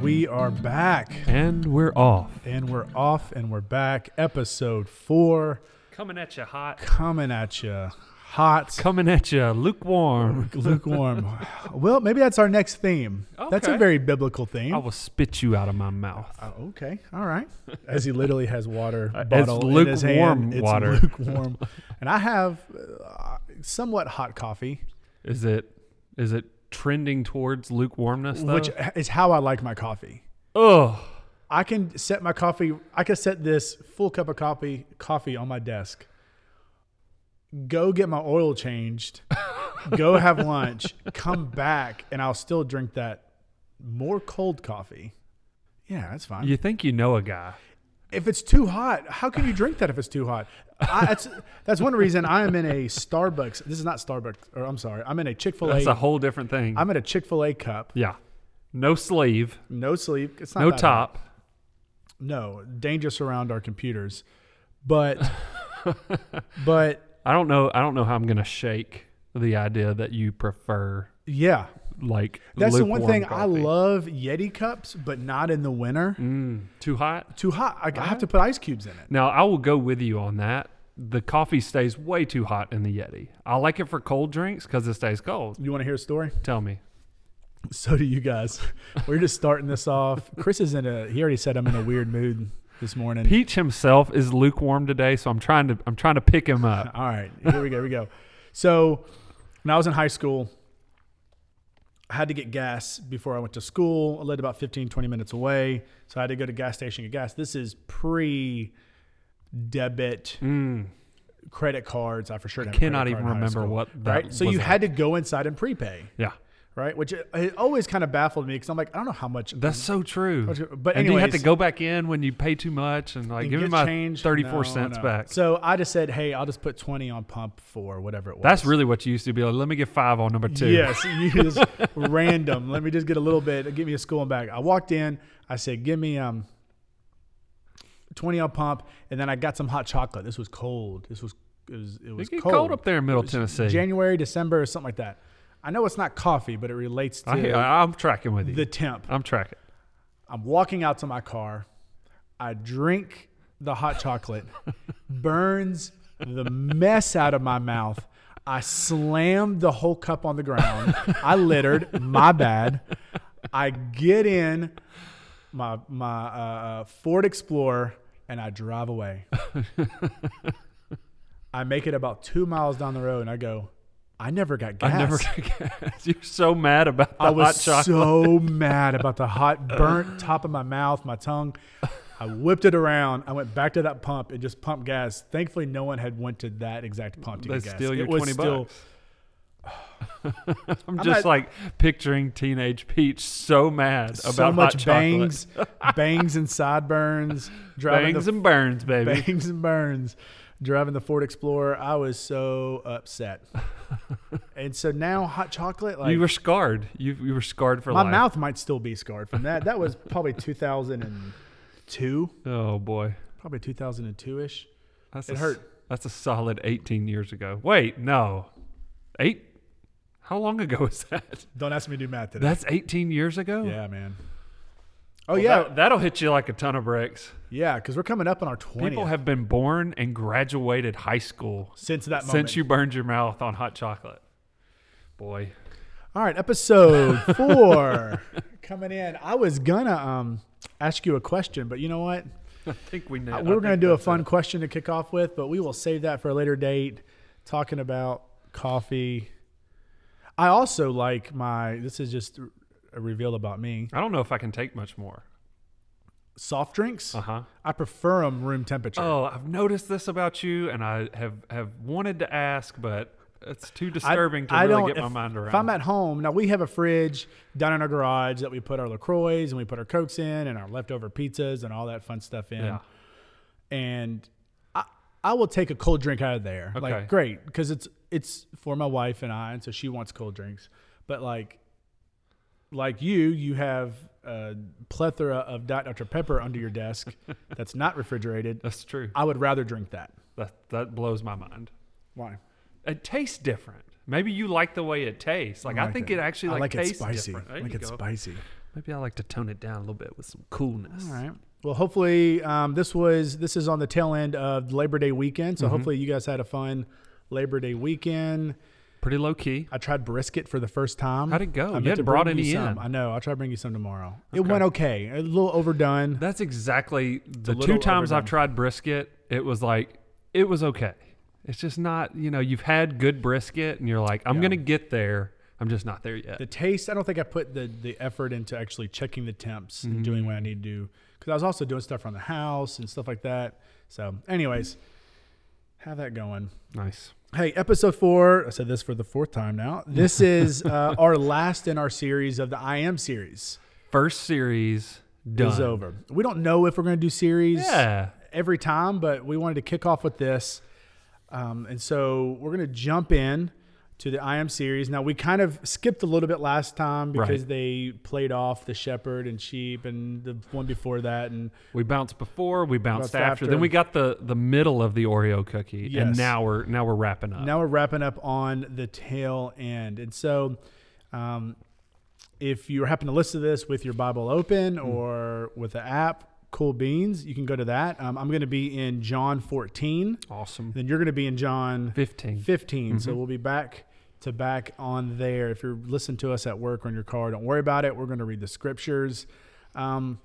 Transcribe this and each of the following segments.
we are back. And we're off. And we're off and we're back. Episode four Coming at you hot. coming at you hot, Coming at you lukewarm. lukewarm. well, maybe that's our next theme. That's a very biblical theme. I will spit you out of my mouth. Oh, okay, all right. As he literally has water Uh, it's bottle in his hand. lukewarm It's water. lukewarm. and I have uh, somewhat hot coffee, Is it is it trending towards lukewarmness though? which is how I like my coffee. oh, I can set my coffee. I can set this full cup of coffee coffee on my desk. Go get my oil changed. go have lunch. Come back, and I'll still drink that more cold coffee. Yeah, that's fine. you think you know a guy. If it's too hot, how can you drink that if it's too hot? I, that's that's one reason I am in a Starbucks. This is not Starbucks, or I'm sorry, I'm in a Chick Fil A. That's a whole different thing. I'm in a Chick Fil A cup, yeah. No sleeve, no sleeve. It's not no that hot. top. No, dangerous around our computers, but but I don't know I don't know how I'm gonna shake the idea that you prefer yeah, like that's the one thing I love Yeti cups, but not in the winter. Mm, too hot? Too hot. I, I have to put ice cubes in it. Now I will go with you on that. The coffee stays way too hot in the Yeti. I like it for cold drinks because it stays cold. You want to hear a story? Tell me. So do you guys. We're just starting this off. Chris is in a. He already said I'm in a weird mood this morning. Peach himself is lukewarm today, so I'm trying to I'm trying to pick him up. All right, here we go. Here we go. So, when I was in high school, I had to get gas before I went to school. I lived about 15, 20 minutes away. So, I had to go to gas station and get gas. This is pre debit Mm, credit cards. I for sure I didn't have a cannot even card in high remember school, what that right. So, you like. had to go inside and prepay, Yeah, right? Which it, it always kind of baffled me because I'm like, I don't know how much. that's so true. but and you have to go back in when you pay too much and like and give me my change? thirty four No, cents no. back. So I just said, hey, I'll just put 20 on pump for whatever it was. That's really what you used to be like. Let me get five on number two. Yes, you just random. Let me just get a little bit. Give me a school and back. I walked in. I said, "Give me um twenty on pump," and then I got some hot chocolate. This was cold. This was it was it was It cold. cold up there in Middle Tennessee. January, December, or something like that. I know it's not coffee, but it relates to I, I'm tracking with you. the temp. I'm tracking. I'm walking out to my car. I drink the hot chocolate, burns the mess out of my mouth. I slammed the whole cup on the ground. I littered. My bad. I get in my my uh, uh, Ford Explorer and I drive away. I make it about two miles down the road and I go, I never got gas. I never got gas. You're so mad about the I was hot so mad about the hot burnt top of my mouth, my tongue. I whipped it around. I went back to that pump and just pumped gas. Thankfully, no one had went to that exact pump to They get gas. steal your it was 20 still bucks. I'm I'm just like picturing teenage Peach so mad about so much hot chocolate. bangs, bangs and sideburns, driving bangs the and burns, baby. bangs and burns, driving the Ford Explorer. I was so upset. and so now hot chocolate, like you were scarred. You you were scarred for my life. mouth might still be scarred from that. That was probably 2002, Oh boy, probably 2002 ish. that's It a, hurt. That's a solid 18 years ago. Wait, no, eight. How long ago is that? Don't ask me to do math today. That's 18 years ago. yeah, man. Oh Well, yeah, that, that'll hit you like a ton of bricks. Yeah, because we're coming up on our 20th People have been born and graduated high school since that moment. since you burned your mouth on hot chocolate. Boy, All right, episode four coming in. I was gonna um ask you a question, but you know what? I think we know. Uh, we're gonna do a fun it. question to kick off with, but we will save that for a later date. Talking about coffee. I also like my. This is just a reveal about me. I don't know if I can take much more. Soft drinks. Uh huh. I prefer them room temperature. Oh, I've noticed this about you, and I have have wanted to ask, but it's too disturbing to I really get my mind around. If I'm at home, now we have a fridge down in our garage that we put our LaCroix and we put our Cokes in and our leftover pizzas and all that fun stuff in. yeah. And I, I will take a cold drink out of there. Okay. Like, great, because it's it's for my wife and I, and so she wants cold drinks. But like, like you, you have a plethora of Diet Dr. Pepper under your desk that's not refrigerated. That's true. I would rather drink that. That that blows my mind. Why? It tastes different. Maybe you like the way it tastes. Like I, like think it. it, actually I like, like it tastes spicy. different. There I like you it go. spicy. Maybe I like to tone it down a little bit with some coolness. All right. Well, hopefully um, this was this is on the tail end of Labor Day weekend, so Mhm. hopefully you guys had a fun Labor Day weekend. Pretty low key. I tried brisket for the first time. How'd it go? I You hadn't brought any some. in. I know. I'll try to bring you some tomorrow. It Okay. went okay. A little overdone. That's exactly the little two times I've overdone. tried brisket. It was like it was okay. It's just not. You know, you've had good brisket, and you're like, I'm gonna get there. I'm just not there yet. The taste, I don't think I put the the effort into actually checking the temps and doing mm-hmm. what I need to do because I was also doing stuff around the house and stuff like that. So, anyways, have that going. nice. Hey, episode four. I said this for the fourth time now. This is uh, our last in our series of the I Am series. First series done. Is over. We don't know if we're going to do series Yeah. every time, but we wanted to kick off with this. Um, and so we're going to jump in to the I Am series. Now, we kind of skipped a little bit last time because Right. they played off the shepherd and sheep and the one before that. And We bounced before. We bounced, Bounced after. after. Then we got the the middle of the Oreo cookie, Yes. and now we're now we're wrapping up. now we're wrapping up on the tail end. And so, um, if you happen to listen to this with your Bible open Hmm. or with the app, Cool Beans, you can go to that. Um, I'm going to be in John 14. awesome. Then you're going to be in John Fifteen. 15. So Mhm. we'll be back to back on there. If you're listening to us at work or in your car, don't worry about it. We're going to read the scriptures. Um,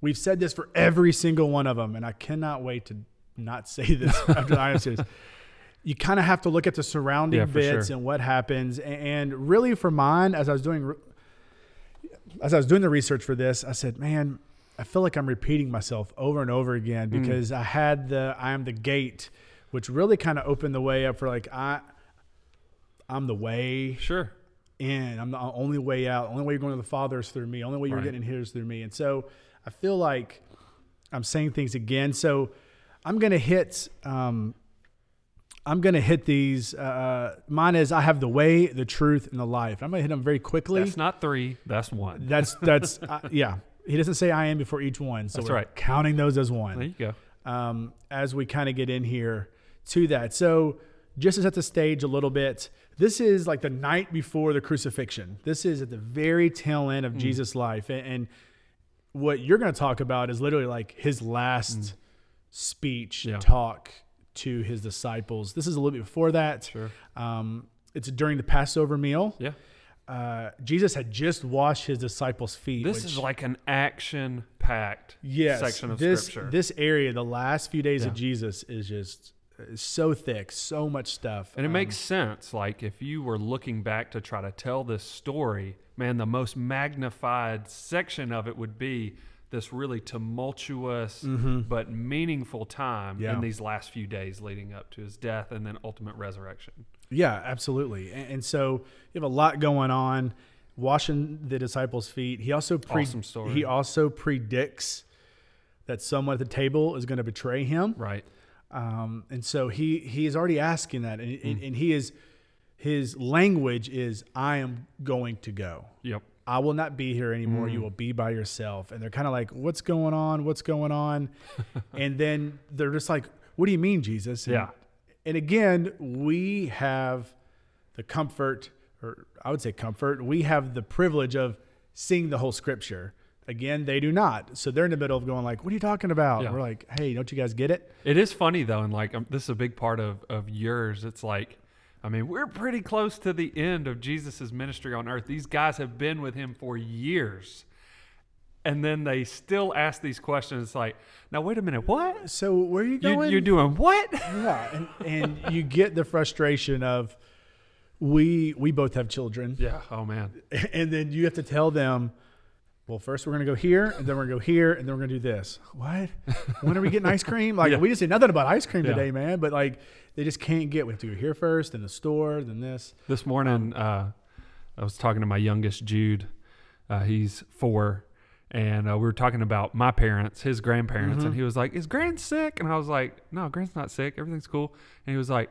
we've said this for every single one of them, and I cannot wait to not say this after the I Am series. You kind of have to look at the surrounding Yeah, bits sure. and what happens. And really, for mine, as I was doing, as I was doing the research for this, I said, "Man, I feel like I'm repeating myself over and over again Mm. because I had the I am the gate, which really kind of opened the way up for like I, I'm the way Sure. in. I'm the only way out. Only way you're going to the Father is through me. Only way you're Right. getting in here is through me. And so I feel like I'm saying things again. So I'm gonna hit. Um, I'm gonna hit these. Uh, mine is I have the way, the truth, and the life. I'm gonna hit them very quickly. That's not three. That's one. That's that's uh, yeah. He doesn't say I am before each one, so That's we're right. counting those as one There you go. um, as we kind of get in here to that. So, just to set the stage a little bit, this is like the night before the crucifixion. This is at the very tail end of Mm. Jesus' life. And, and what you're going to talk about is literally like his last speech, Mm. Yeah. talk to his disciples. This is a little bit before that. Sure. Um, it's during the Passover meal. Yeah. Uh, Jesus had just washed his disciples' feet. This which- is like an action packed yes, section of this, scripture. This area, the last few days of Jesus, is just is so thick, so much stuff, And it Um, makes sense. Like if you were looking back to try to tell this story, man, the most magnified section of it would be this really tumultuous but meaningful time Mm-hmm. Yeah. in these last few days leading up to his death and then ultimate resurrection. yeah, absolutely. And, and so you have a lot going on. Washing the disciples' feet. He also pre- Awesome story. he also predicts that someone at the table is going to betray him. Right. Um, and so he he is already asking that, and, Hmm. and, and he is his language is I am going to go. Yep. I will not be here anymore. Mm. You will be by yourself. And they're kind of like, what's going on? What's going on? and then they're just like, what do you mean, Jesus? And, Yeah. And again, we have the comfort, or I would say comfort, we have the privilege of seeing the whole scripture. Again, they do not. So they're in the middle of going like, what are you talking about? Yeah. We're like, hey, don't you guys get it? It is funny though, and like um, this is a big part of of yours. It's like, I mean, we're pretty close to the end of Jesus's ministry on earth. These guys have been with him for years, and then they still ask these questions. It's like, now wait a minute, what? So where are you You, going? you're doing what? yeah. And, and you get the frustration of, we we both have children. yeah. Oh man. and then you have to tell them, well, first we're gonna go here, and then we're gonna go here, and then we're gonna do this. What? When are we getting ice cream? Like Yeah. we just say nothing about ice cream Yeah. today, man. But like they just can't get. We have to go here first, then the store, then this. This morning, uh, I was talking to my youngest, Jude. Uh, he's four. And uh, we were talking about my parents, his grandparents. And he was like, Is Grand sick? And I was like, No, Grand's not sick. Everything's cool. And he was like,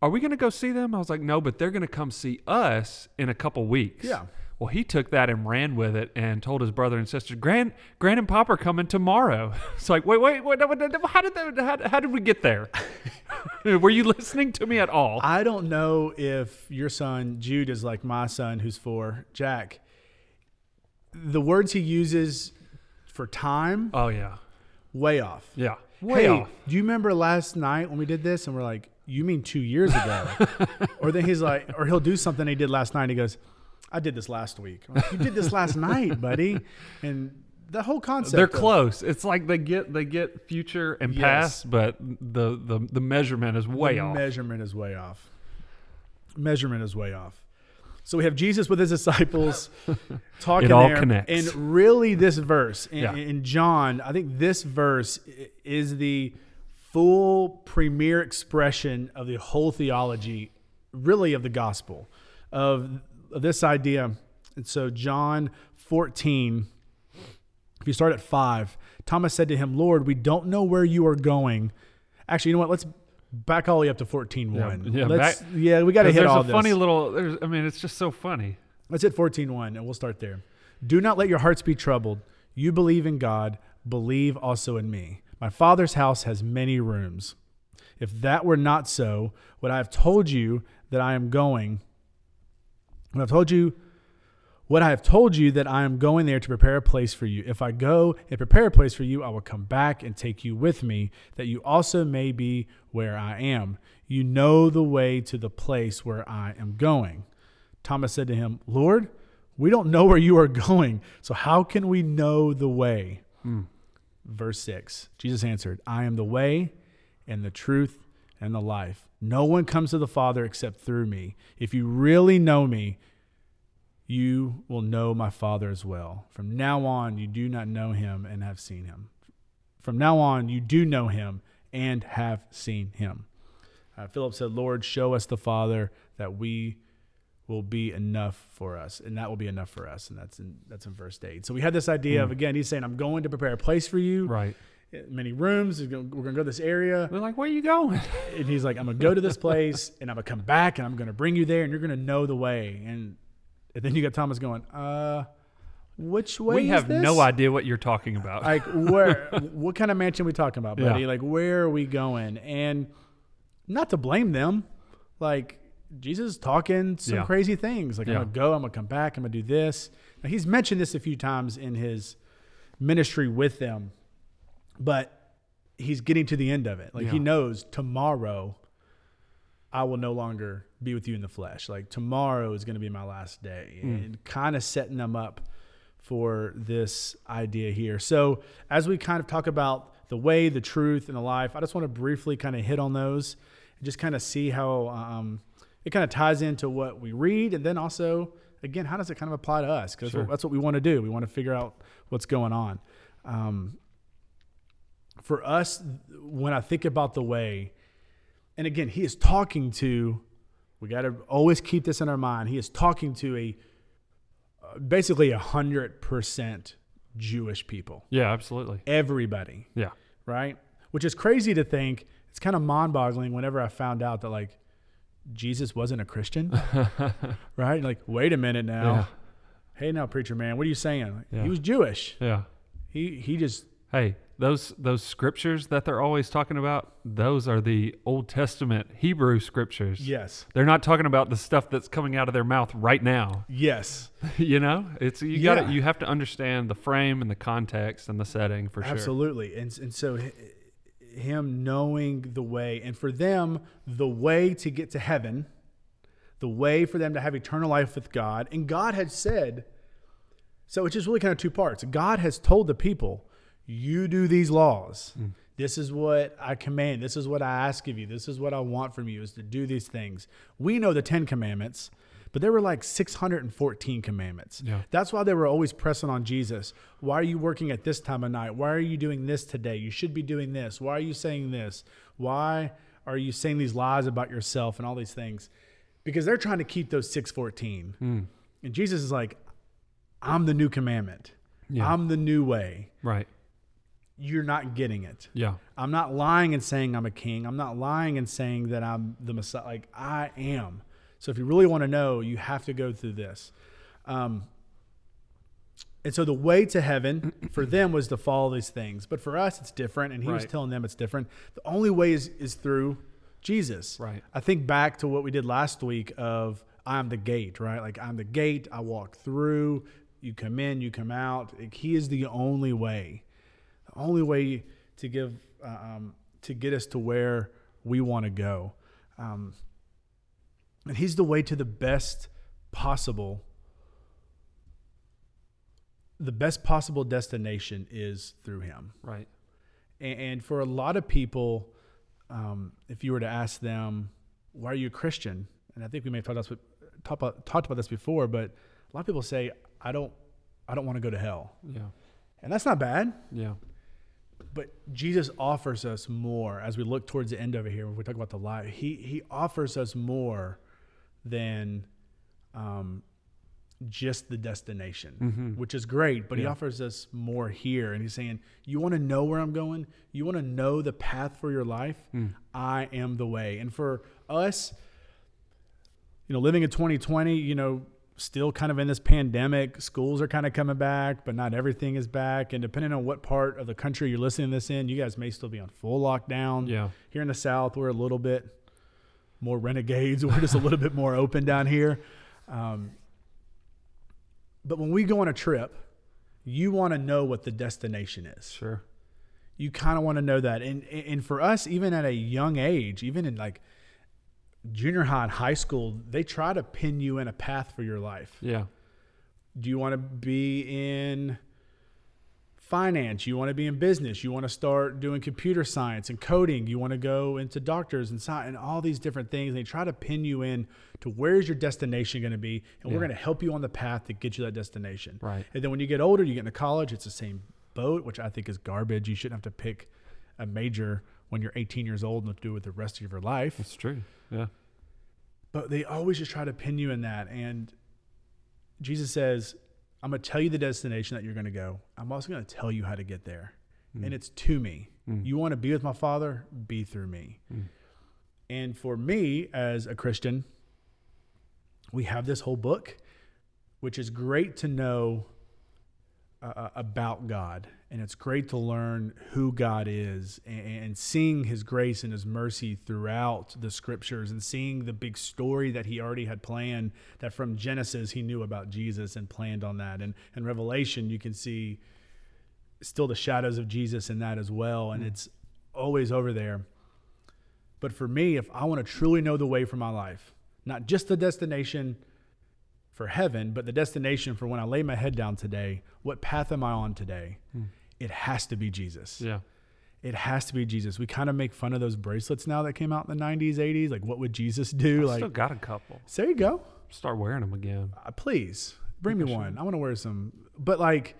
Are we going to go see them? I was like, No, but they're going to come see us in a couple weeks. Yeah. Well, he took that and ran with it and told his brother and sister, Gran, Gran and Pop are coming tomorrow. It's like, wait, wait, wait, how did that, how, how did we get there? Were you listening to me at all? I don't know if your son Jude is like my son, who's four, Jack. the words he uses for time, Oh yeah, way off. yeah, way hey, off. do you remember last night when we did this? And we're like, you mean two years ago? or then he's like, or he'll do something he did last night. And he goes, I did this last week. Like, you did this last night, buddy. And the whole concept. They're of- close. It's like they get they get future and Yes. past, but the the the measurement is way the off. Measurement is way off. Measurement is way off. So we have Jesus with his disciples talking It all there, connects. and really this verse in, Yeah. in John, I think this verse is the full premier expression of the whole theology, really of the gospel, of, of this idea. And so John 14, if you start at five, Thomas said to him, Lord, we don't know where you are going. Actually, you know what? Let's back all the way up to 14 1. Yeah, yeah, Let's, back- yeah we got to hit all this. there's a funny little. There's, I mean, it's just so funny. Let's hit 14 1, and we'll start there. Do not let your hearts be troubled. You believe in God, believe also in me. My Father's house has many rooms. If that were not so, would I have told you that I am going? Would I have told you what I have told you that I am going there to prepare a place for you. If I go and prepare a place for you, I will come back and take you with me, that you also may be where I am. You know the way to the place where I am going. Thomas said to him, Lord, we don't know where you are going, so how can we know the way? Hmm. Verse 6 Jesus answered, I am the way and the truth and the life. No one comes to the Father except through me. If you really know me, you will know my Father as well. From now on, you do not know him and have seen him. From now on, you do know him and have seen him. Uh, Philip said, Lord, show us the Father that we will be enough for us, and that will be enough for us. And that's in that's in verse eight. So we had this idea of again, he's saying, I'm going to prepare a place for you, Right. Many rooms. We're going to go to this area. They're like, where are you going? And he's like, I'm gonna go to this place and I'm gonna come back and I'm gonna bring you there and you're gonna know the way. And, and then you got Thomas going, uh, which way? we have this? no idea what you're talking about. Like where? what kind of mansion we talking about, buddy? Yeah. Like where are we going? And not to blame them, like Jesus is talking some Yeah. crazy things. Like Yeah. I'm gonna go, I'm gonna come back, I'm gonna do this. Now, he's mentioned this a few times in his ministry with them, but he's getting to the end of it. Like he knows tomorrow I will no longer be with you in the flesh. Like tomorrow is going to be my last day, and kind of setting them up for this idea here. So as we kind of talk about the way, the truth, and the life, I just want to briefly kind of hit on those and just kind of see how um, it kind of ties into what we read, and then also again, how does it kind of apply to us? Because Sure. that's what we want to do. We want to figure out what's going on. Um, for us, when I think about the way, and again, he is talking to, we got to always keep this in our mind. He is talking to a uh, basically a hundred percent Jewish people, yeah, absolutely. everybody, Yeah. right? Which is crazy to think. It's kind of mind boggling whenever I found out that like Jesus wasn't a Christian, right? Like, wait a minute now. Yeah. Hey, now, preacher man, what are you saying? Like, Yeah. He was Jewish. Yeah. He he just Hey, those those scriptures that they're always talking about, those are the Old Testament Hebrew scriptures. yes, They're not talking about the stuff that's coming out of their mouth right now. yes. you know, it's you got Yeah. to you have to understand the frame and the context and the setting for sure. Absolutely. And, and so him knowing the way, and for them, the way to get to heaven, the way for them to have eternal life with God. And God had said, so it's just really kind of two parts. God has told the people, you do these laws. This is what I command. This is what I ask of you. This is what I want from you is to do these things. We know the 10 commandments, but there were like 614 commandments. Yeah. That's why they were always pressing on Jesus. Why are you working at this time of night? Why are you doing this today? You should be doing this. Why are you saying this? Why are you saying these lies about yourself and all these things? Because they're trying to keep those 614. Hmm. And Jesus is like, I'm the new commandment. Yeah. I'm the new way. Right. You're not getting it. Yeah. I'm not lying and saying I'm a king. I'm not lying and saying that I'm the Messiah. Like I am. So if you really want to know, you have to go through this. Um, and so the way to heaven for them was to follow these things, but for us it's different. And he was telling them it's different. The only way is is through Jesus. Right. I think back to what we did last week of I'm the gate, right? Like I'm the gate. I walk through. you come in, you come out. Like, he is the only way, the only way to give uh, um, to get us to where we want to go. Um, and he's the way to the best possible the best possible destination is through him Right. and, and for a lot of people um, if you were to ask them why are you a christian and i think we may have talked about, talk about, talked about this before but a lot of people say i don't i don't want to go to hell Yeah. and that's not bad Yeah. But Jesus offers us more as we look towards the end over here. When we talk about the life, he he offers us more than um, just the destination, Mhm. which is great. But he offers us more here, and he's saying, "You want to know where I'm going? You want to know the path for your life? Mm. I am the way." And for us, you know, living in 2020, you know, still kind of in this pandemic, schools are kind of coming back, but not everything is back. And depending on what part of the country you're listening to this in, you guys may still be on full lockdown. Yeah. Here in the South, we're a little bit more renegades. We're just a little bit more open down here. Um, but when we go on a trip, you want to know what the destination is Sure. you kind of want to know that and and for us even at a young age even in like junior high and high school they try to pin you in a path for your life Yeah. do you want to be in finance you want to be in business you want to start doing computer science and coding you want to go into doctors and science and all these different things and they try to pin you in to where's your destination going to be and we're going to help you on the path to get you that destination Right. and then when you get older, you get into college, it's the same boat, which I think is garbage. You shouldn't have to pick a major when you're 18 years old and to do with the rest of your life. That's true. Yeah. But they always just try to pin you in that. And Jesus says, I'm going to tell you the destination that you're going to go. I'm also going to tell you how to get there. And it's to me. Mm. You want to be with my Father? Be through me. Mm. And for me, as a Christian, we have this whole book, which is great to know uh, about God. And it's great to learn who God is and, seeing his grace and his mercy throughout the scriptures and seeing the big story that he already had planned, that from Genesis he knew about Jesus and planned on that. And in Revelation, you can see still the shadows of Jesus in that as well. And hmm. it's always over there. But for me, if I want to truly know the way for my life, not just the destination for heaven, but the destination for when I lay my head down today, what path am I on today? Hmm. It has to be Jesus. Yeah. It has to be Jesus. We kind of make fun of those bracelets now that came out in the 90s, 80s. Like, what would Jesus do? I like, still got a couple. so there you go. Start wearing them again. Uh, please bring me one. I want to wear some, but like,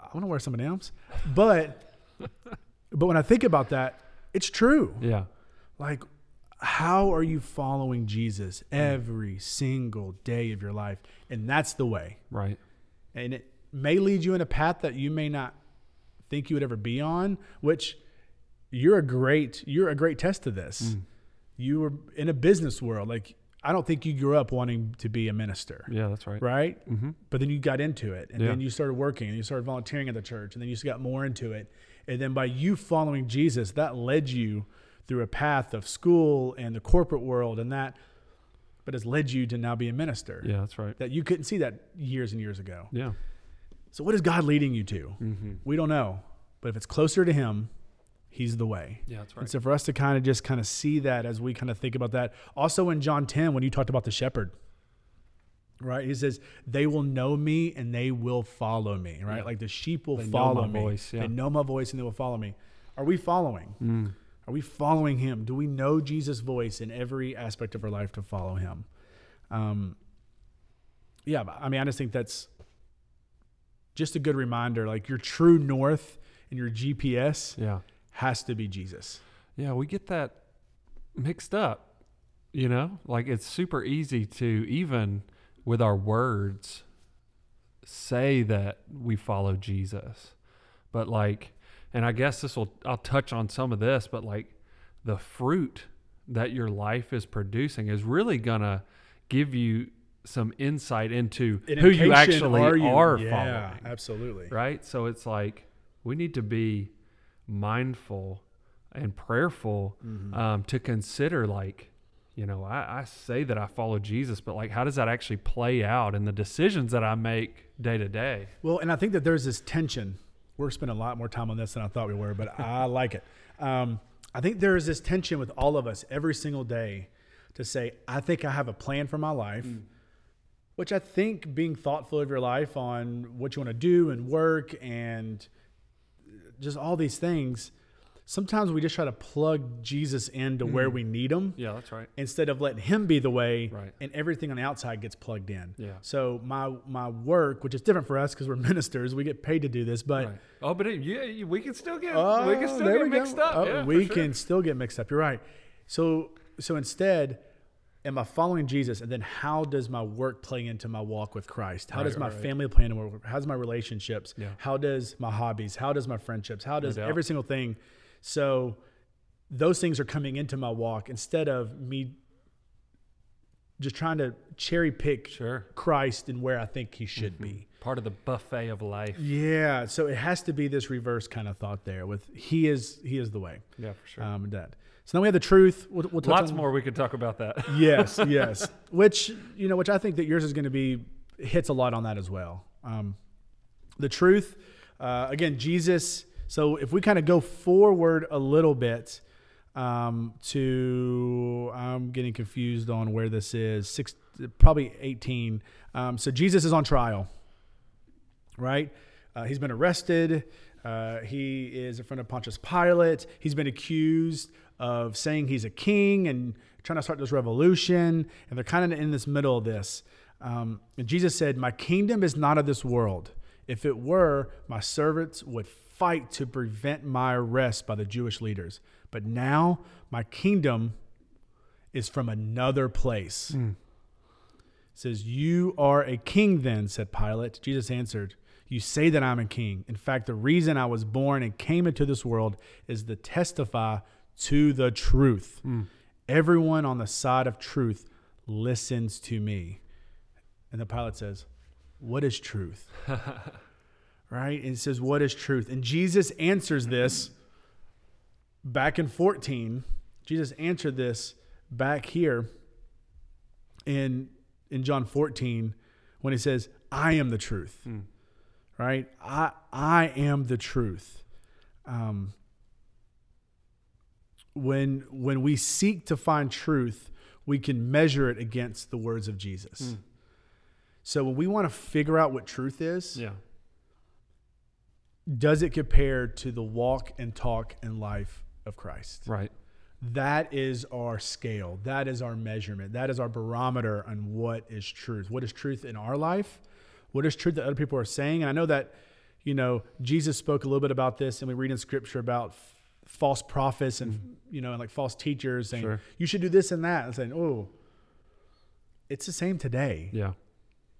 I want to wear some M's. But, but when I think about that, it's true. Yeah. Like, how are you following Jesus every single day of your life? And that's the way. Right. And it may lead you in a path that you may not think you would ever be on, which you're a great you're a great test of this. Mm. You were in a business world. Like I don't think you grew up wanting to be a minister. Yeah, that's right. Right? Mm-hmm. But then you got into it and Yeah. then you started working and you started volunteering at the church and then you just got more into it. And then by you following Jesus, that led you through a path of school and the corporate world and that but has led you to now be a minister. Yeah, that's right. That you couldn't see that years and years ago. Yeah. So what is God leading you to? Mm-hmm. We don't know. But if it's closer to him, he's the way. Yeah, that's right. And so for us to kind of just kind of see that as we kind of think about that. Also in John 10, when you talked about the shepherd, right? He says, they will know me and they will follow me, right? Yeah. Like the sheep will They know follow my me. voice, yeah. They know my voice and they will follow me. Are we following? Mm. Are we following him? Do we know Jesus' voice in every aspect of our life to follow him? Um, yeah, I mean, I just think that's just a good reminder. Like your true north and your GPS Yeah. has to be Jesus. Yeah, we get that mixed up. You know, like it's super easy to even with our words say that we follow Jesus. But like and I guess this will I'll touch on some of this, but like the fruit that your life is producing is really going to give you some insight into who you actually are, Yeah, following absolutely. right? So it's like we need to be mindful and prayerful Mhm. um, to consider like you know, I, I say that I follow Jesus, but like, how does that actually play out in the decisions that I make day to day? Well, and I think that there's this tension. We're spending a lot more time on this than I thought we were, but I like it. Um, I think there is this tension with all of us every single day to say, I think I have a plan for my life, which I think being thoughtful of your life on what you want to do and work and just all these things. Sometimes we just try to plug Jesus into where mm. we need him Yeah, that's right. instead of letting him be the way Right. and everything on the outside gets plugged in. Yeah. So my my work, which is different for us because we're ministers, we get paid to do this, but Right. Oh, but it, yeah, we can still get Oh, we can oh, still get we go. mixed up. Oh, yeah, we sure. can still get mixed up. You're right. So so instead, am I following Jesus? And then how does my work play into my walk with Christ? How Right, does my right, family play into my work? How's my relationships? Yeah. How does my hobbies? How does my friendships? How does doubt. every single thing? So those things are coming into my walk instead of me just trying to cherry pick Sure. Christ and where I think he should Mm-hmm. be. Part of the buffet of life. Yeah, so it has to be this reverse kind of thought there. With he is he is the way. Yeah, for sure. Um, that. So then we have the truth. We'll, we'll Lots on- more we could talk about that. Yes, yes. Which you know, which I think that yours is going to be hits a lot on that as well. Um, the truth, uh, again, Jesus. So if we kind of go forward a little bit um, to, I'm getting confused on where this is. Six, probably 18. Um, so Jesus is on trial, right? Uh, he's been arrested. Uh, he is a friend of Pontius Pilate. He's been accused of saying he's a king and trying to start this revolution. And they're kind of in this middle of this. Um, and Jesus said, My kingdom is not of this world. If it were, my servants would fight to prevent my arrest by the Jewish leaders. But now my kingdom is from another place. says, You are a king then, said Pilate. Jesus answered, You say that I'm a king. In fact, the reason I was born and came into this world is to testify to the truth. Hmm. Everyone on the side of truth listens to me. And the Pilate says, What is truth? right? And it says, What is truth? And Jesus answers this back in 14. Jesus answered this back here in in John 14 when he says, I am the truth. Hmm. Right? I I am the truth. Um, when when we seek to find truth, we can measure it against the words of Jesus. So when we want to figure out what truth is, yeah. does it compare to the walk and talk and life of Christ? Right. That is our scale. That is our measurement. That is our barometer on what is truth. What is truth in our life? What is truth that other people are saying? And I know that, you know, Jesus spoke a little bit about this, and we read in scripture about f- false prophets and, you know, and like false teachers saying, Sure. you should do this and that. And saying, oh, it's the same today Yeah.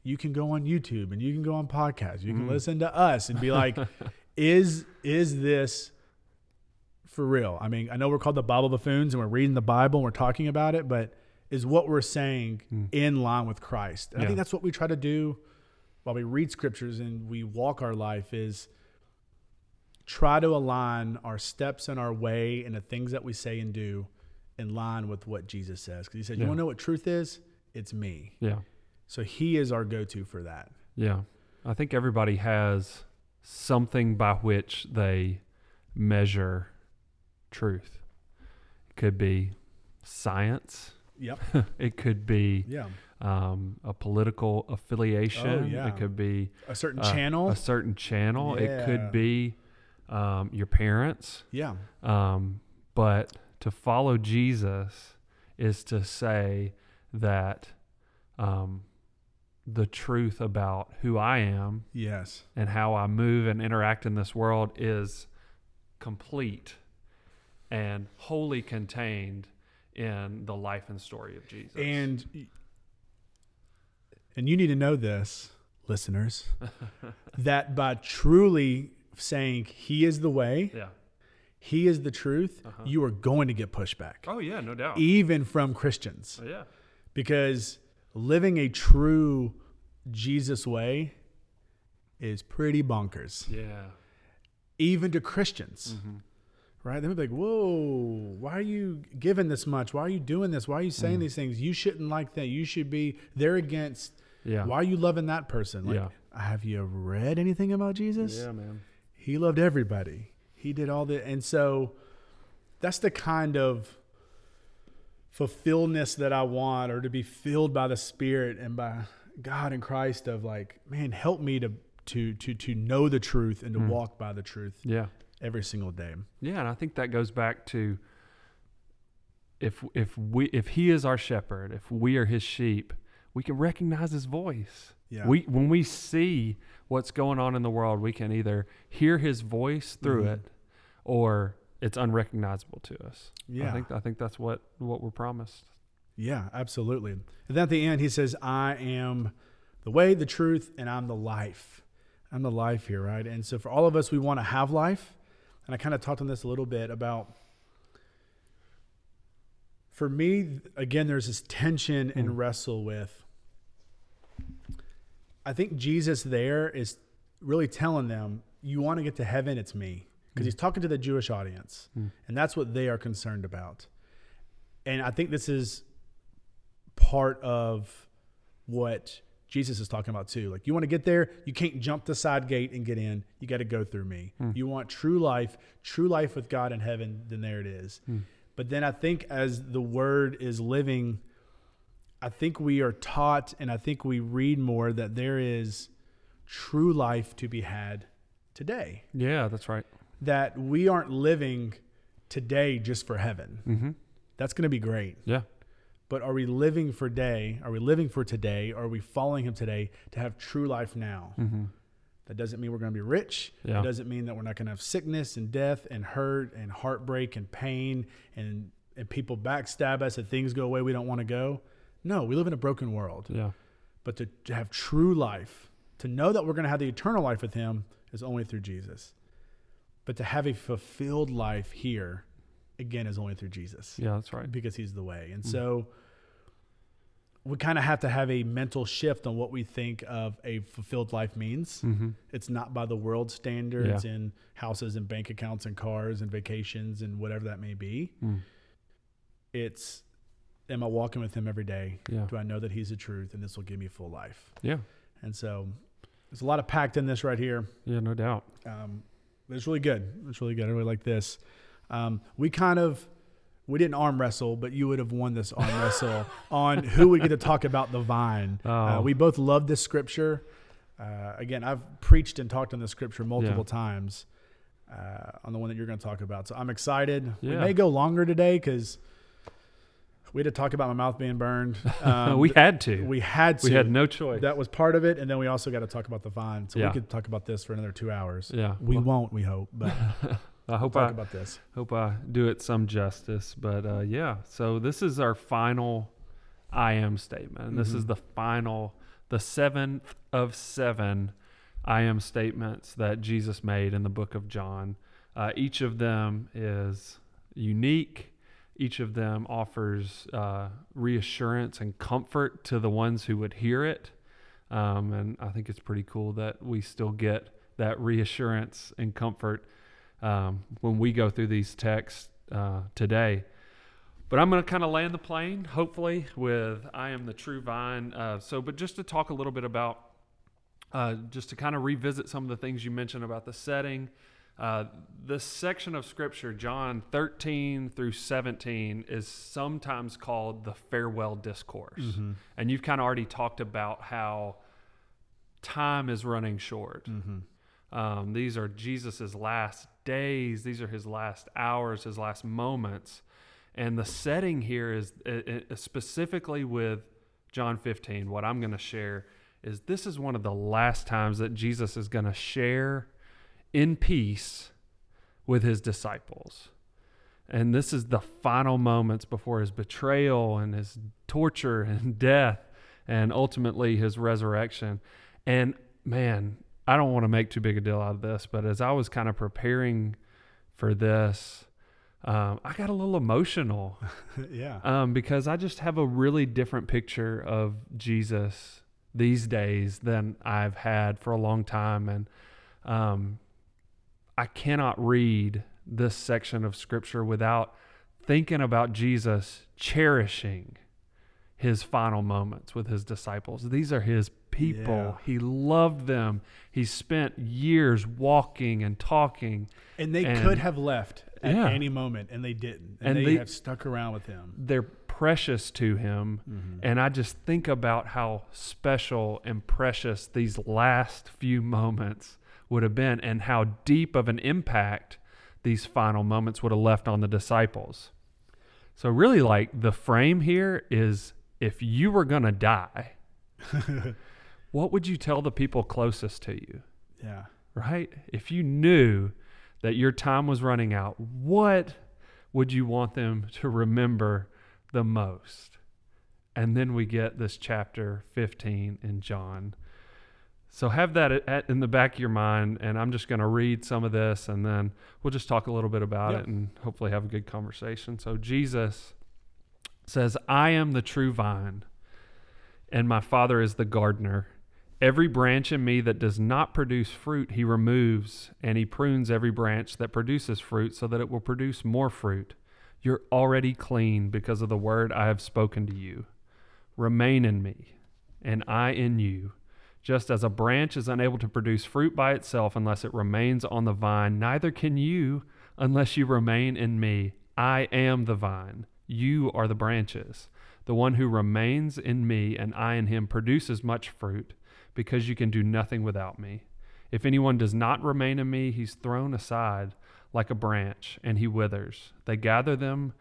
you can go on YouTube and you can go on podcasts. You can mm. listen to us and be like, is is this for real? I mean, I know we're called the Bible buffoons and we're reading the Bible and we're talking about it, but is what we're saying mm. in line with Christ? And I think that's what we try to do while we read scriptures and we walk our life is try to align our steps and our way and the things that we say and do in line with what Jesus says. Because he said, You Yeah. want to know what truth is? It's me. Yeah. So he is our go to for that. Yeah. I think everybody has something by which they measure truth. It could be science. Yep. It could be Yeah. Um, a political affiliation. Oh, yeah. It could be A certain uh, channel. a certain channel. It could be um, your parents. yeah. Um, but to follow Jesus is to say that um, the truth about who I am Yes. and how I move and interact in this world is complete and wholly contained in the life and story of Jesus. And and you need to know this, listeners, that by truly saying he is the way, yeah. he is the truth, Uh-huh. you are going to get pushback. Oh yeah, no doubt. Even from Christians. Oh, yeah. Because living a true Jesus way is pretty bonkers. Yeah. Even to Christians. Mm-hmm. right? They may be like, "Whoa, why are you giving this much? Why are you doing this? Why are you saying Mm. these things? You shouldn't like that. You should be. They're against. Yeah. Why are you loving that person? Like, Yeah. have you read anything about Jesus? Yeah, man. He loved everybody. He did all the, and so that's the kind of fulfilledness that I want, or to be filled by the Spirit and by God and Christ. Of like, man, help me to to to to know the truth and to Mm. walk by the truth Yeah. every single day. Yeah, and I think that goes back to if if we if he is our shepherd, if we are his sheep, we can recognize his voice. Yeah. We when we see what's going on in the world, we can either hear his voice through Mhm. it or it's unrecognizable to us. Yeah. I think I think that's what what we're promised. Yeah, absolutely. And then at the end, he says, I am the way, the truth, and I'm the life. I'm the life here, right? And so for all of us, we want to have life. And I kind of talked on this a little bit about, for me, again, there's this tension and Mm. wrestle with. I think Jesus there is really telling them, you want to get to heaven, it's me. Because Mm. he's talking to the Jewish audience. Mm. And that's what they are concerned about. And I think this is part of what Jesus is talking about too. Like you want to get there, you can't jump the side gate and get in. You got to go through me. Hmm. You want true life, true life with God in heaven, then there it is. Hmm. But then I think as the word is living, I think we are taught and I think we read more that there is true life to be had today. Yeah, that's right. That we aren't living today just for heaven. Mm-hmm. That's going to be great. Yeah. But are we living for day? Are we living for today? Are we following him today to have true life now? Mm-hmm. That doesn't mean we're going to be rich. Yeah. It doesn't mean that we're not going to have sickness and death and hurt and heartbreak and pain and, and people backstab us and things go away we don't want to go. No, we live in a broken world. Yeah. But to, to have true life, to know that we're going to have the eternal life with him is only through Jesus. But to have a fulfilled life here, again, is only through Jesus Yeah, that's right. because he's the way. And Mm. so we kind of have to have a mental shift on what we think of a fulfilled life means. Mm-hmm. It's not by the world standards in houses and bank accounts and cars and vacations and whatever that may be. Mm. It's am I walking with him every day? Yeah. Do I know that he's the truth and this will give me full life? Yeah. And so there's a lot of packed in this right here. Yeah, no doubt. Um, but it's really good. It's really good. I really like this. Um, we kind of we didn't arm wrestle, but you would have won this arm wrestle on who would get to talk about the vine. Uh, Oh. we both love this scripture. Uh, again, I've preached and talked on this scripture multiple Yeah. times uh, on the one that you're going to talk about. So I'm excited. We may go longer today because we had to talk about my mouth being burned. Um, we had to. we had to. We had no choice. That was part of it, and then we also got to talk about the vine. So Yeah. we could talk about this for another two hours. yeah. We Well, won't, we hope, but I hope talk I about this. hope I do it some justice. But uh, yeah, so this is our final I am statement. And This is Mhm. the final, the seventh of seven I am statements that Jesus made in the book of John. Uh, each of them is unique. Each of them offers uh, reassurance and comfort to the ones who would hear it. Um, and I think it's pretty cool that we still get that reassurance and comfort um, when we go through these texts uh, today. But I'm going to kind of land the plane, hopefully, with I am the true vine. Uh, so, but just to talk a little bit about, uh, just to kind of revisit some of the things you mentioned about the setting. Uh, this section of scripture, John 13 through 17, is sometimes called the farewell discourse. Mm-hmm. And you've kind of already talked about how time is running short. Mm-hmm. Um, these are Jesus's last days. These are his last hours, his last moments. And the setting here is uh, uh, specifically with John 15. What I'm going to share is this is one of the last times that Jesus is going to share in peace with his disciples. And this is the final moments before his betrayal and his torture and death and ultimately his resurrection. And man, I don't want to make too big a deal out of this, but as I was kind of preparing for this, um, I got a little emotional yeah. um, because I just have a really different picture of Jesus these days than I've had for a long time. And um, I cannot read this section of scripture without thinking about Jesus cherishing his final moments with his disciples. These are his people. Yeah. He loved them. He spent years walking and talking. And they And- could have left at Yeah. any moment, and they didn't. And, And they, they- have stuck around with him. They're precious to him. Mm-hmm. And I just think about how special and precious these last few moments would have been and how deep of an impact these final moments would have left on the disciples. So, really, like the frame here is if you were going to die, what would you tell the people closest to you? Yeah. right? If you knew that your time was running out, what would you want them to remember the most? And then we get this chapter 15 in John. So have that at, at- in the back of your mind, and I'm just going to read some of this, and then we'll just talk a little bit about Yep. it and hopefully have a good conversation. So Jesus says, I am the true vine, and my Father is the gardener. Every branch in me that does not produce fruit, he removes, and he prunes every branch that produces fruit so that it will produce more fruit. You're already clean because of the word I have spoken to you. Remain in me, and I in you. Just as a branch is unable to produce fruit by itself unless it remains on the vine, neither can you unless you remain in me. I am the vine, you are the branches. The one who remains in me and I in him produces much fruit, because you can do nothing without me. If anyone does not remain in me, he's thrown aside like a branch, and he withers. They gather them,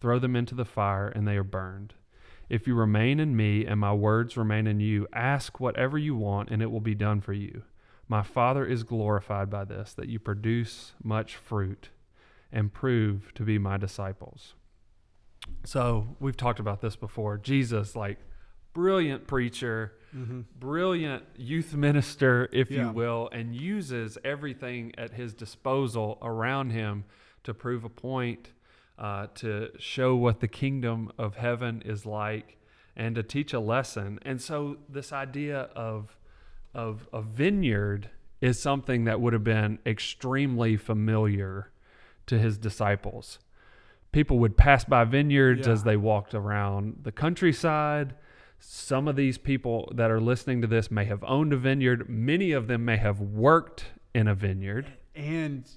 throw them into the fire, and they are burned. If you remain in me and my words remain in you, ask whatever you want, and it will be done for you. My Father is glorified by this, that you produce much fruit and prove to be my disciples. So, we've talked about this before. Jesus, like, brilliant preacher, mm-hmm. brilliant youth minister, if Yeah. you will, and uses everything at his disposal around him to prove a point, uh, to show what the kingdom of heaven is like, and to teach a lesson. And so, this idea of of a vineyard is something that would have been extremely familiar to his disciples. People would pass by vineyards Yeah. as they walked around the countryside. Some of these people that are listening to this may have owned a vineyard. Many of them may have worked in a vineyard. And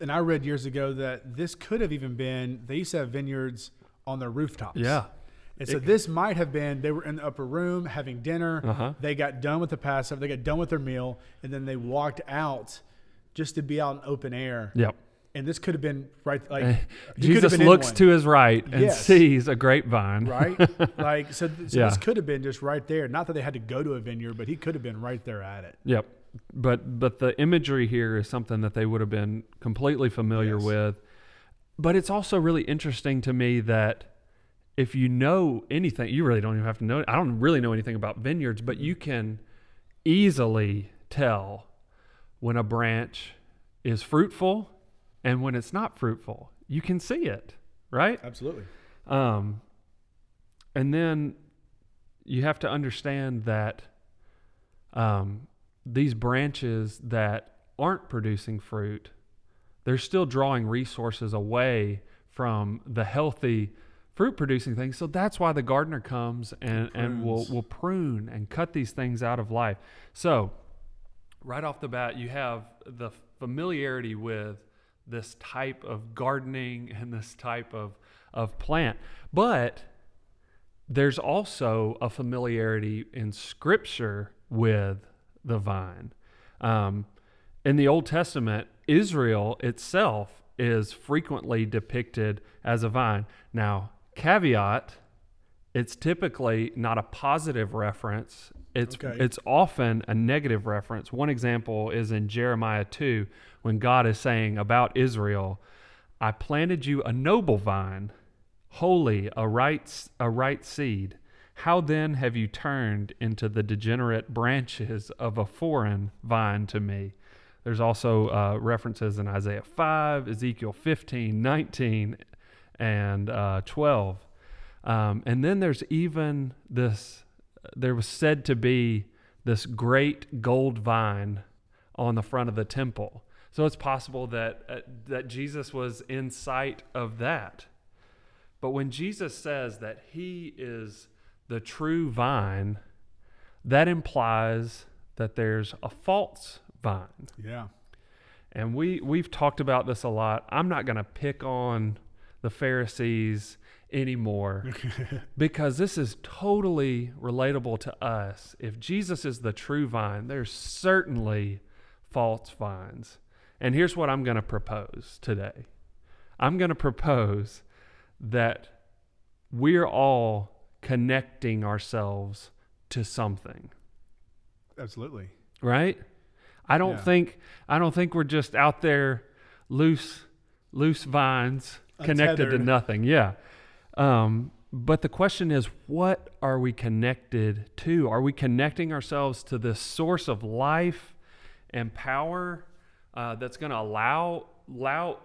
and I read years ago that this could have even been they used to have vineyards on their rooftops. Yeah. And so It- this might have been they were in the upper room having dinner. Uh-huh. They got done with the Passover. They got done with their meal, and then they walked out just to be out in open air. Yep. And this could have been right like Eh, he could have Jesus looks to his right and Yes. sees a grapevine. right. like so, th- so Yeah. this could have been just right there. Not that they had to go to a vineyard, but he could have been right there at it. Yep. But but the imagery here is something that they would have been completely familiar Yes. with. But it's also really interesting to me that if you know anything, you really don't even have to know. I don't really know anything about vineyards, but you can easily tell when a branch is fruitful and when it's not fruitful. You can see it, right? Absolutely. Um, and then you have to understand that um, these branches that aren't producing fruit, they're still drawing resources away from the healthy fruit producing things. So that's why the gardener comes and, and will, will prune and cut these things out of life. So, right off the bat, you have the familiarity with this type of gardening and this type of, of plant. But there's also a familiarity in Scripture with the vine. Um, in the Old Testament, Israel itself is frequently depicted as a vine. Now, caveat, it's typically not a positive reference. It's Okay. it's often a negative reference. One example is in Jeremiah 2 when God is saying about Israel, I planted you a noble vine, holy, a right a right seed. How then have you turned into the degenerate branches of a foreign vine to me? There's also uh, references in Isaiah 5, Ezekiel 15, 19, and uh, 12. Um, and then there's even this, there was said to be this great gold vine on the front of the temple. So it's possible that uh, that Jesus was in sight of that. But when Jesus says that he is the true vine, that implies that there's a false vine. Yeah. And we we've talked about this a lot. I'm not going to pick on the Pharisees anymore because this is totally relatable to us. If Jesus is the true vine, there's certainly false vines. And here's what I'm going to propose today. I'm going to propose that we're all connecting ourselves to something, Absolutely. right? I don't Yeah. think I don't think we're just out there loose loose vines connected to nothing. Yeah. Um, but the question is, what are we connected to? Are we connecting ourselves to this source of life and power uh, that's going to allow allow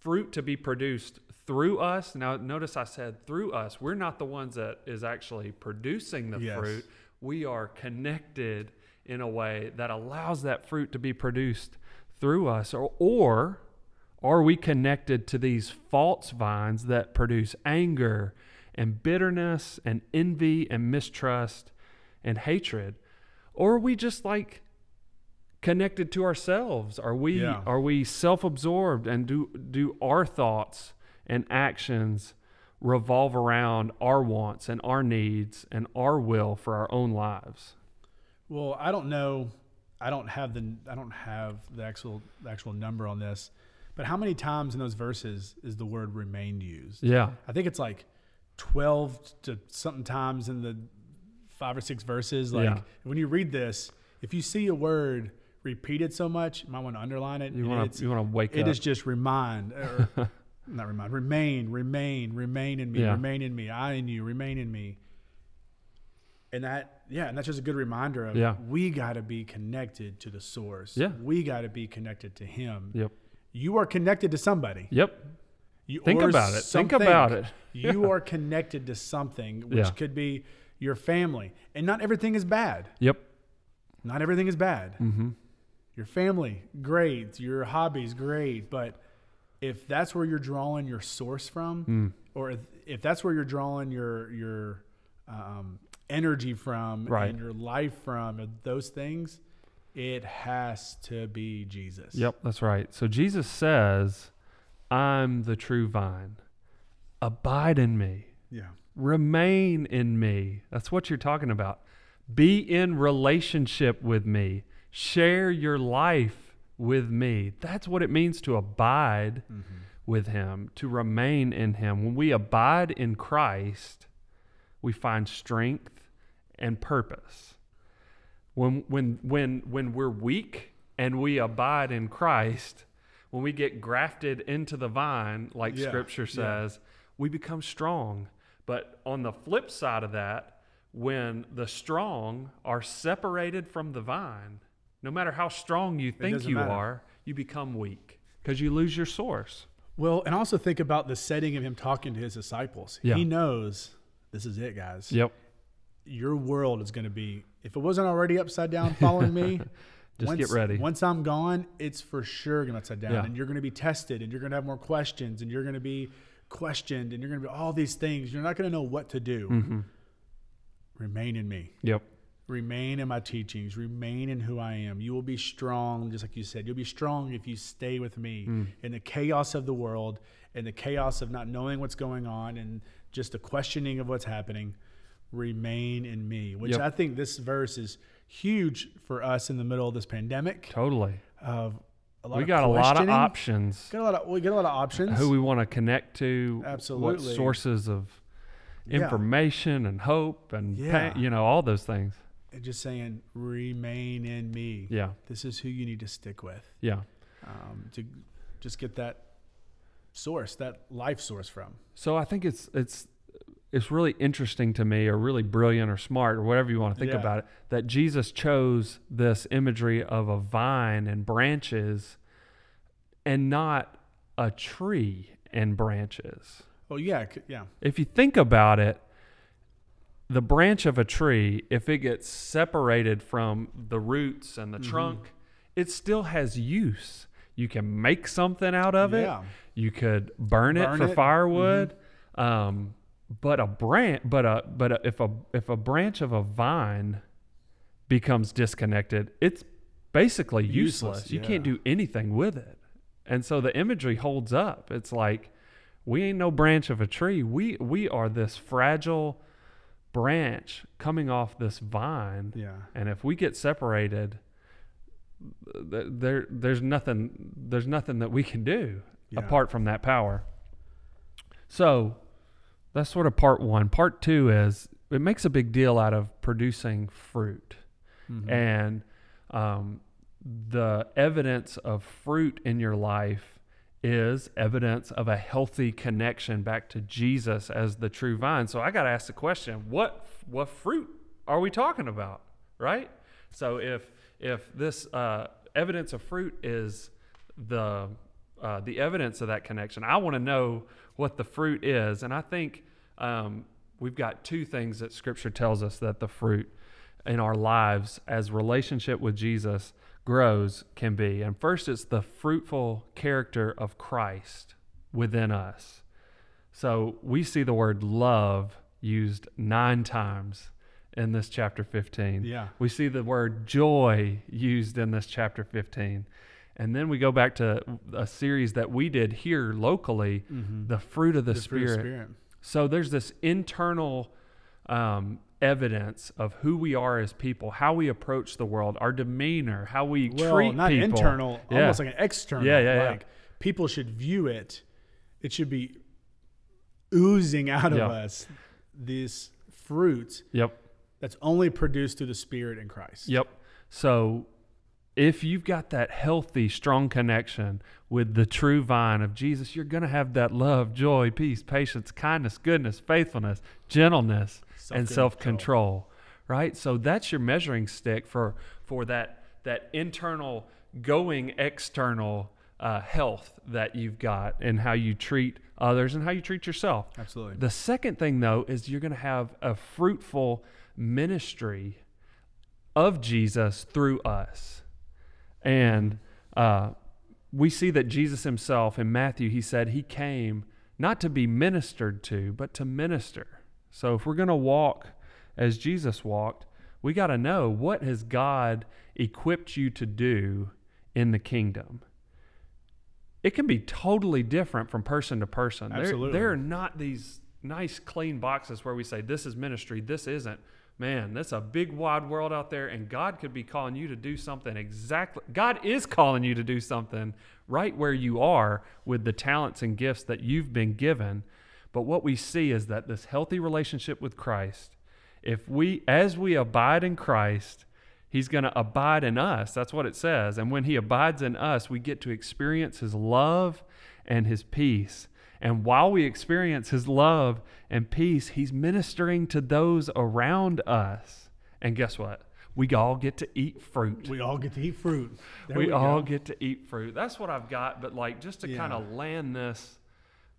fruit to be produced through us? Now, notice I said through us. We're not the ones that is actually producing the Yes. fruit. We are connected in a way that allows that fruit to be produced through us, or, or are we connected to these false vines that produce anger and bitterness and envy and mistrust and hatred? Or are we just like connected to ourselves? Are we Yeah. are we self-absorbed and do do our thoughts and actions revolve around our wants and our needs and our will for our own lives? Well, I don't know. I don't have the I don't have the actual the actual number on this, but how many times in those verses is the word remained used? Yeah. I think it's like twelve to something times in the five or six verses. Like Yeah. when you read this, if you see a word repeated so much, you might want to underline it. You want to you want to wake It up. It is just remind, or not remind, remain, remain, remain in me, Yeah. remain in me, I in you, remain in me. And that, yeah, and that's just a good reminder of Yeah. we got to be connected to the source. Yeah. We got to be connected to Him. Yep. You are connected to somebody. Yep. You, Think about it. Think about it. you are connected to something, which Yeah. could be your family. And not everything is bad. Yep. Not everything is bad. Mm-hmm. Your family, great. Your hobbies, great. But if that's where you're drawing your source from, Mm. or if, if that's where you're drawing your your um, energy from Right. and your life from, those things, it has to be Jesus. Yep, that's right. So Jesus says, I'm the true vine. Abide in me. Yeah. Remain in me. That's what you're talking about. Be in relationship with me. Share your life with me. That's what it means to abide mm-hmm. with him, to remain in him. When we abide in Christ, we find strength and purpose. When when when when we're weak and we abide in Christ, when we get grafted into the vine, like Yeah, scripture yeah. says, we become strong. But on the flip side of that, when the strong are separated from the vine, no matter how strong you think you matter. are, you become weak because you lose your source. Well, and also think about the setting of him talking to his disciples. Yeah. He knows this is it, guys. Yep. Your world is going to be, if it wasn't already upside down following me, Just once, get ready. Once I'm gone, it's for sure going to upside down. Yeah. And you're going to be tested and you're going to have more questions and you're going to be questioned and you're going to be all these things. You're not going to know what to do. hmm Remain in me. Yep. Remain in my teachings. Remain in who I am. You will be strong, just like you said. You'll be strong if you stay with me Mm. in the chaos of the world and the chaos of not knowing what's going on and just the questioning of what's happening. Remain in me, which Yep. I think this verse is huge for us in the middle of this pandemic. Totally. Of a lot We of got a lot of options. Got a lot of we get a lot of options. Who we want to connect to, what Absolutely. sources of Yeah. information and hope and Yeah. pa- you know all those things. And just saying, remain in me. Yeah, This is who you need to stick with. yeah. um, to just get that source, that life source from. So I think it's it's it's really interesting to me, or really brilliant, or smart, or whatever you want to think Yeah. about it, that Jesus chose this imagery of a vine and branches, and not a tree and branches. Oh yeah, yeah, If you think about it, the branch of a tree, if it gets separated from the roots and the Mhm. trunk, it still has use. You can make something out of Yeah. it. You could burn, it for it. Mm-hmm. firewood. Um, but a branch, but a but a, if a if a branch of a vine becomes disconnected, it's basically useless. Useless, You can't do anything with it. And so the imagery holds up. It's like we ain't no branch of a tree. We we are this fragile branch coming off this vine. Yeah. And if we get separated, there there's nothing there's nothing that we can do Yeah. apart from that power. So that's sort of part one. Part two is it makes a big deal out of producing fruit Mhm. and um, the evidence of fruit in your life is evidence of a healthy connection back to Jesus as the true vine. So I got to ask the question: what what fruit are we talking about? Right. So if if this uh, evidence of fruit is the uh, the evidence of that connection, I want to know what the fruit is, and I think um, we've got two things that Scripture tells us that the fruit in our lives as relationship with Jesus grows can be. And first, it's the fruitful character of Christ within us. So we see the word love used nine times in this chapter 15. Yeah. We see the word joy used in this chapter 15. And then we go back to a series that we did here locally, the fruit of the, Mm-hmm. The fruit of Spirit. Spirit. So there's this internal um, evidence of who we are as people, how we approach the world, our demeanor, how we Well, treat not people. internal, Yeah. almost like an external. Yeah, yeah, yeah. people should view it. It should be oozing out of Yeah. us this fruit Yep. that's only produced through the Spirit in Christ. Yep. So if you've got that healthy, strong connection with the true vine of Jesus, you're going to have that love, joy, peace, patience, kindness, goodness, faithfulness, gentleness, and Self-control. self-control. Right? So that's your measuring stick for for that that internal going external uh, health that you've got and how you treat others and how you treat yourself. Absolutely. The second thing, though, is you're going to have a fruitful ministry of Jesus through us. And uh, we see that Jesus himself in Matthew, he said he came not to be ministered to, but to minister. So if we're going to walk as Jesus walked, we got to know what has God equipped you to do in the kingdom. It can be totally different from person to person. There- Absolutely. there are not these nice clean boxes where we say this is ministry, this isn't. Man, that's a big wide world out there, and God could be calling you to do something exactly. God is calling you to do something right where you are with the talents and gifts that you've been given. But what we see is that this healthy relationship with Christ, if we, as we abide in Christ, He's going to abide in us. That's what it says. And when He abides in us, we get to experience His love and His peace. And while we experience His love and peace, He's ministering to those around us. And guess what? We all get to eat fruit. We all get to eat fruit. We we all go. get to eat fruit. That's what I've got. But like just to Yeah. kind of land this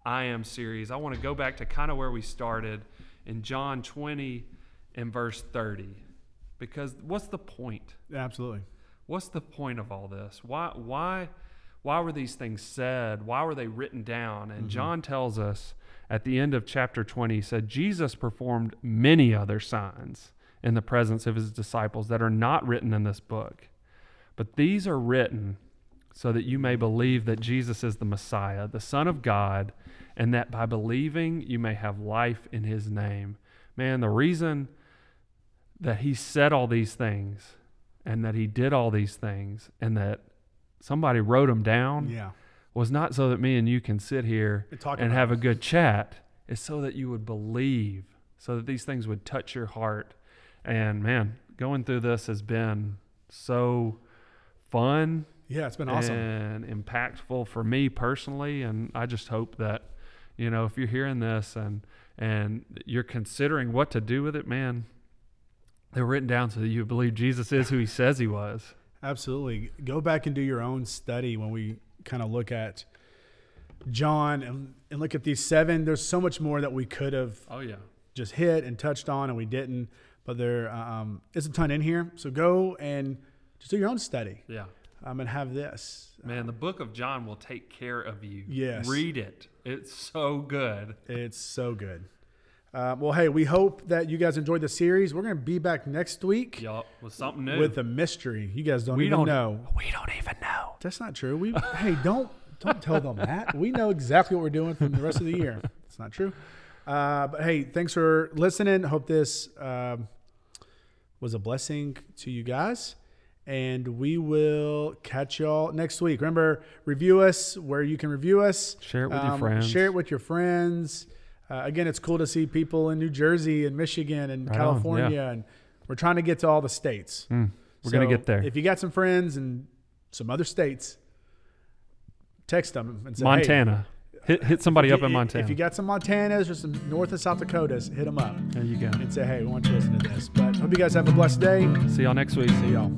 I am series, I want to go back to kind of where we started in John 20 and verse 30. Because what's the point? Absolutely. What's the point of all this? Why why why were these things said? Why were they written down? And mm-hmm. John tells us at the end of chapter 20 he said Jesus performed many other signs in the presence of his disciples that are not written in this book. But these are written so that you may believe that Jesus is the Messiah, the Son of God, and that by believing you may have life in his name. Man, the reason that he said all these things and that he did all these things and that somebody wrote them down Yeah. was not so that me and you can sit here And have a good chat. It's so that you would believe, so that these things would touch your heart. And man, going through this has been so fun Yeah, it's been awesome. and impactful for me personally. And I just hope that, you know, if you're hearing this and and you're considering what to do with it, man, they're written down so that you believe Jesus is who he says he was. Absolutely. Go back and do your own study when we kind of look at John and, and look at these seven. There's so much more that we could have Oh yeah. just hit and touched on and we didn't, but there um, is a ton in here. So go and just do your own study. Yeah. I'm um, and have this. Man, the book of John will take care of you. Yes. Read it. It's so good. It's so good. Uh, well, hey, we hope that you guys enjoyed the series. We're going to be back next week Yup. With something new. with a mystery. You guys don't we even don't know. We don't even know. That's not true. We hey, don't don't tell them that. We know exactly what we're doing for the rest of the year. It's not true. Uh, but hey, thanks for listening. Hope this um, was a blessing to you guys. And we will catch y'all next week. Remember, review us where you can review us. Share it with your Um, friends. Share it with your friends. Uh, again, it's cool to see people in New Jersey and Michigan and Right on, California, and we're trying to get to all the states. Mm, we're gonna get there. If you got some friends in some other states, text them and say, hey, Montana. hit hit somebody up in Montana. If you got some Montanas or some North and South Dakotas, hit them up there you go. and say, hey, we want you to listen to this. But hope you guys have a blessed day. See y'all next week. See y'all.